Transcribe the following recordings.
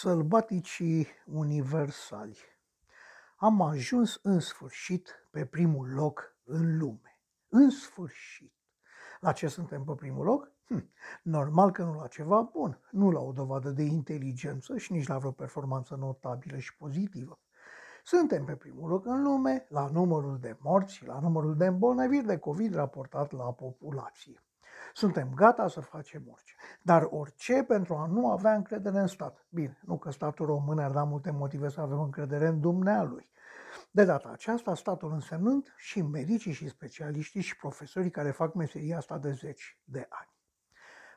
sălbaticii universali. Am ajuns în sfârșit pe primul loc în lume. În sfârșit. La ce suntem pe primul loc? Hm, normal că nu la ceva bun, nu la o dovadă de inteligență și nici la vreo performanță notabilă și pozitivă. Suntem pe primul loc în lume la numărul de morți și la numărul de îmbolnăviri de COVID raportat la populație. Suntem gata să facem orice. Dar orice pentru a nu avea încredere în stat. Bine, nu că statul român ar da multe motive să avem încredere în dumnealui. De data aceasta, statul însemnând și medicii și specialiștii și profesorii care fac meseria asta de zeci de ani.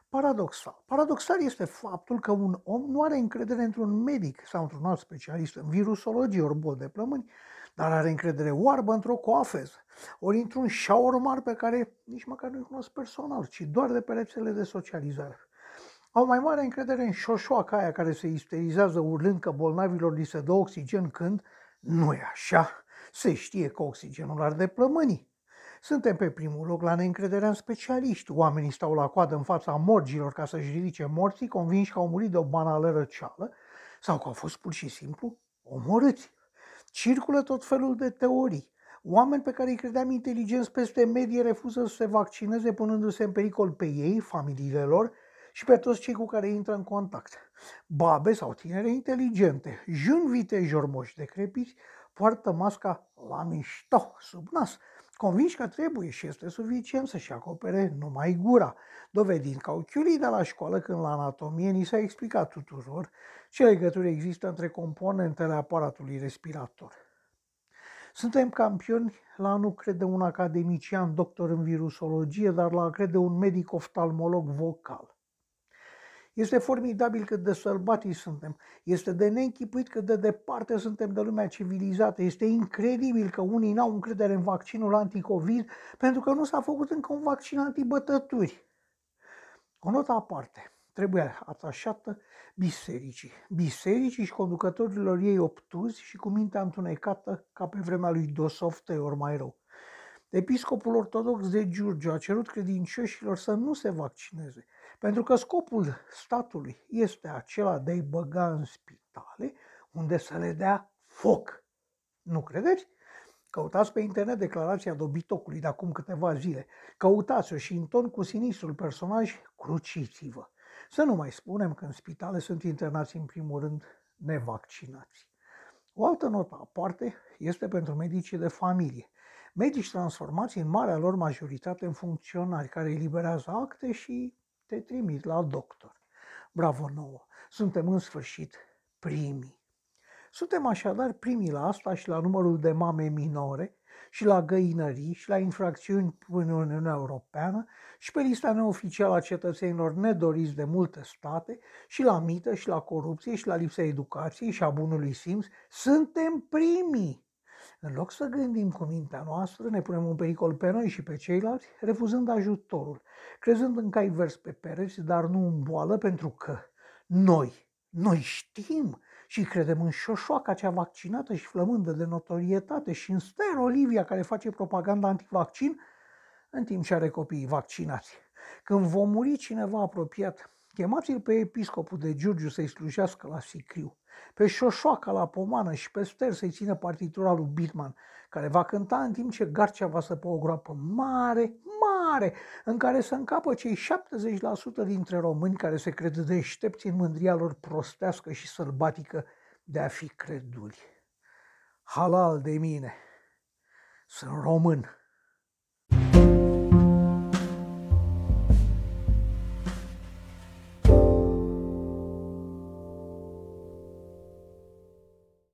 Paradoxal. Paradoxal este faptul că un om nu are încredere într-un medic sau într-un alt specialist în virusologie ori bol de plămâni, dar are încredere oarbă într-o coafeză, ori într-un shawarmar pe care nici măcar nu-i cunosc personal, ci doar de pe rețele de socializare. Au mai mare încredere în șoșoaca aia care se isterizează urlând că bolnavilor li se dă oxigen când nu e așa. Se știe că oxigenul arde plămânii. Suntem pe primul loc la neîncrederea în specialiști. Oamenii stau la coadă în fața morgilor ca să-și ridice morții, convinși că au murit de o banală răceală sau că au fost pur și simplu omorâți. Circulă tot felul de teorii. Oameni pe care îi credeam inteligenți peste medie refuză să se vaccineze punându-se în pericol pe ei, familiile lor și pe toți cei cu care intră în contact. Babe sau tinere inteligente, jun vite jormoși decrepiți, poartă masca la mișto, sub nas, convinși că trebuie și este suficient să-și acopere numai gura, dovedind ca ochiulii de la școală când la anatomie ni s-a explicat tuturor ce legături există între componentele aparatului respirator. Suntem campioni la a nu crede un academician doctor în virusologie, dar la a crede un medic oftalmolog vocal. Este formidabil cât de sălbatici suntem. Este de neînchipuit cât de departe suntem de lumea civilizată. Este incredibil că unii n-au încredere în vaccinul anticovid pentru că nu s-a făcut încă un vaccin antibătături. O notă aparte. Trebuie atașată bisericii. Bisericii și conducătorilor ei obtuzi și cu mintea întunecată ca pe vremea lui Dosofte ori mai rău. Episcopul ortodox de Giurgiu a cerut credincioșilor să nu se vaccineze, pentru că scopul statului este acela de a-i băga în spitale unde să le dea foc. Nu credeți? Căutați pe internet declarația dobitocului de acum câteva zile. Căutați-o și în ton cu sinistrul personaj, cruciți-vă. Să nu mai spunem că în spitale sunt internați în primul rând nevaccinați. O altă notă aparte este pentru medicii de familie. Medici transformați în marea lor majoritate în funcționari care eliberează acte și te trimit la doctor. Bravo nouă! Suntem în sfârșit primii. Suntem așadar primii la asta și la numărul de mame minore și la găinării și la infracțiuni în Uniunea Europeană și pe lista neoficială a cetățenilor nedoriți de multe state și la mită și la corupție și la lipsa educației și a bunului simț. Suntem primii! În loc să gândim cu mintea noastră, ne punem în pericol pe noi și pe ceilalți, refuzând ajutorul, crezând în cai vers pe pereți, dar nu în boală, pentru că noi, noi știm și credem în șoșoaca cea vaccinată și flămândă de notorietate și în Ster Olivia care face propaganda antivaccin, în timp ce are copiii vaccinați. Când vom muri cineva apropiat, chemați-l pe episcopul de Giurgiu să-i slujească la sicriu pe șoșoaca la pomană și pe ster să-i țină partitura lui Bitman, care va cânta în timp ce Garcia va săpa o groapă mare, mare, în care să încapă cei 70% dintre români care se cred deștepți în mândria lor prostească și sălbatică de a fi creduli. Halal de mine, sunt român.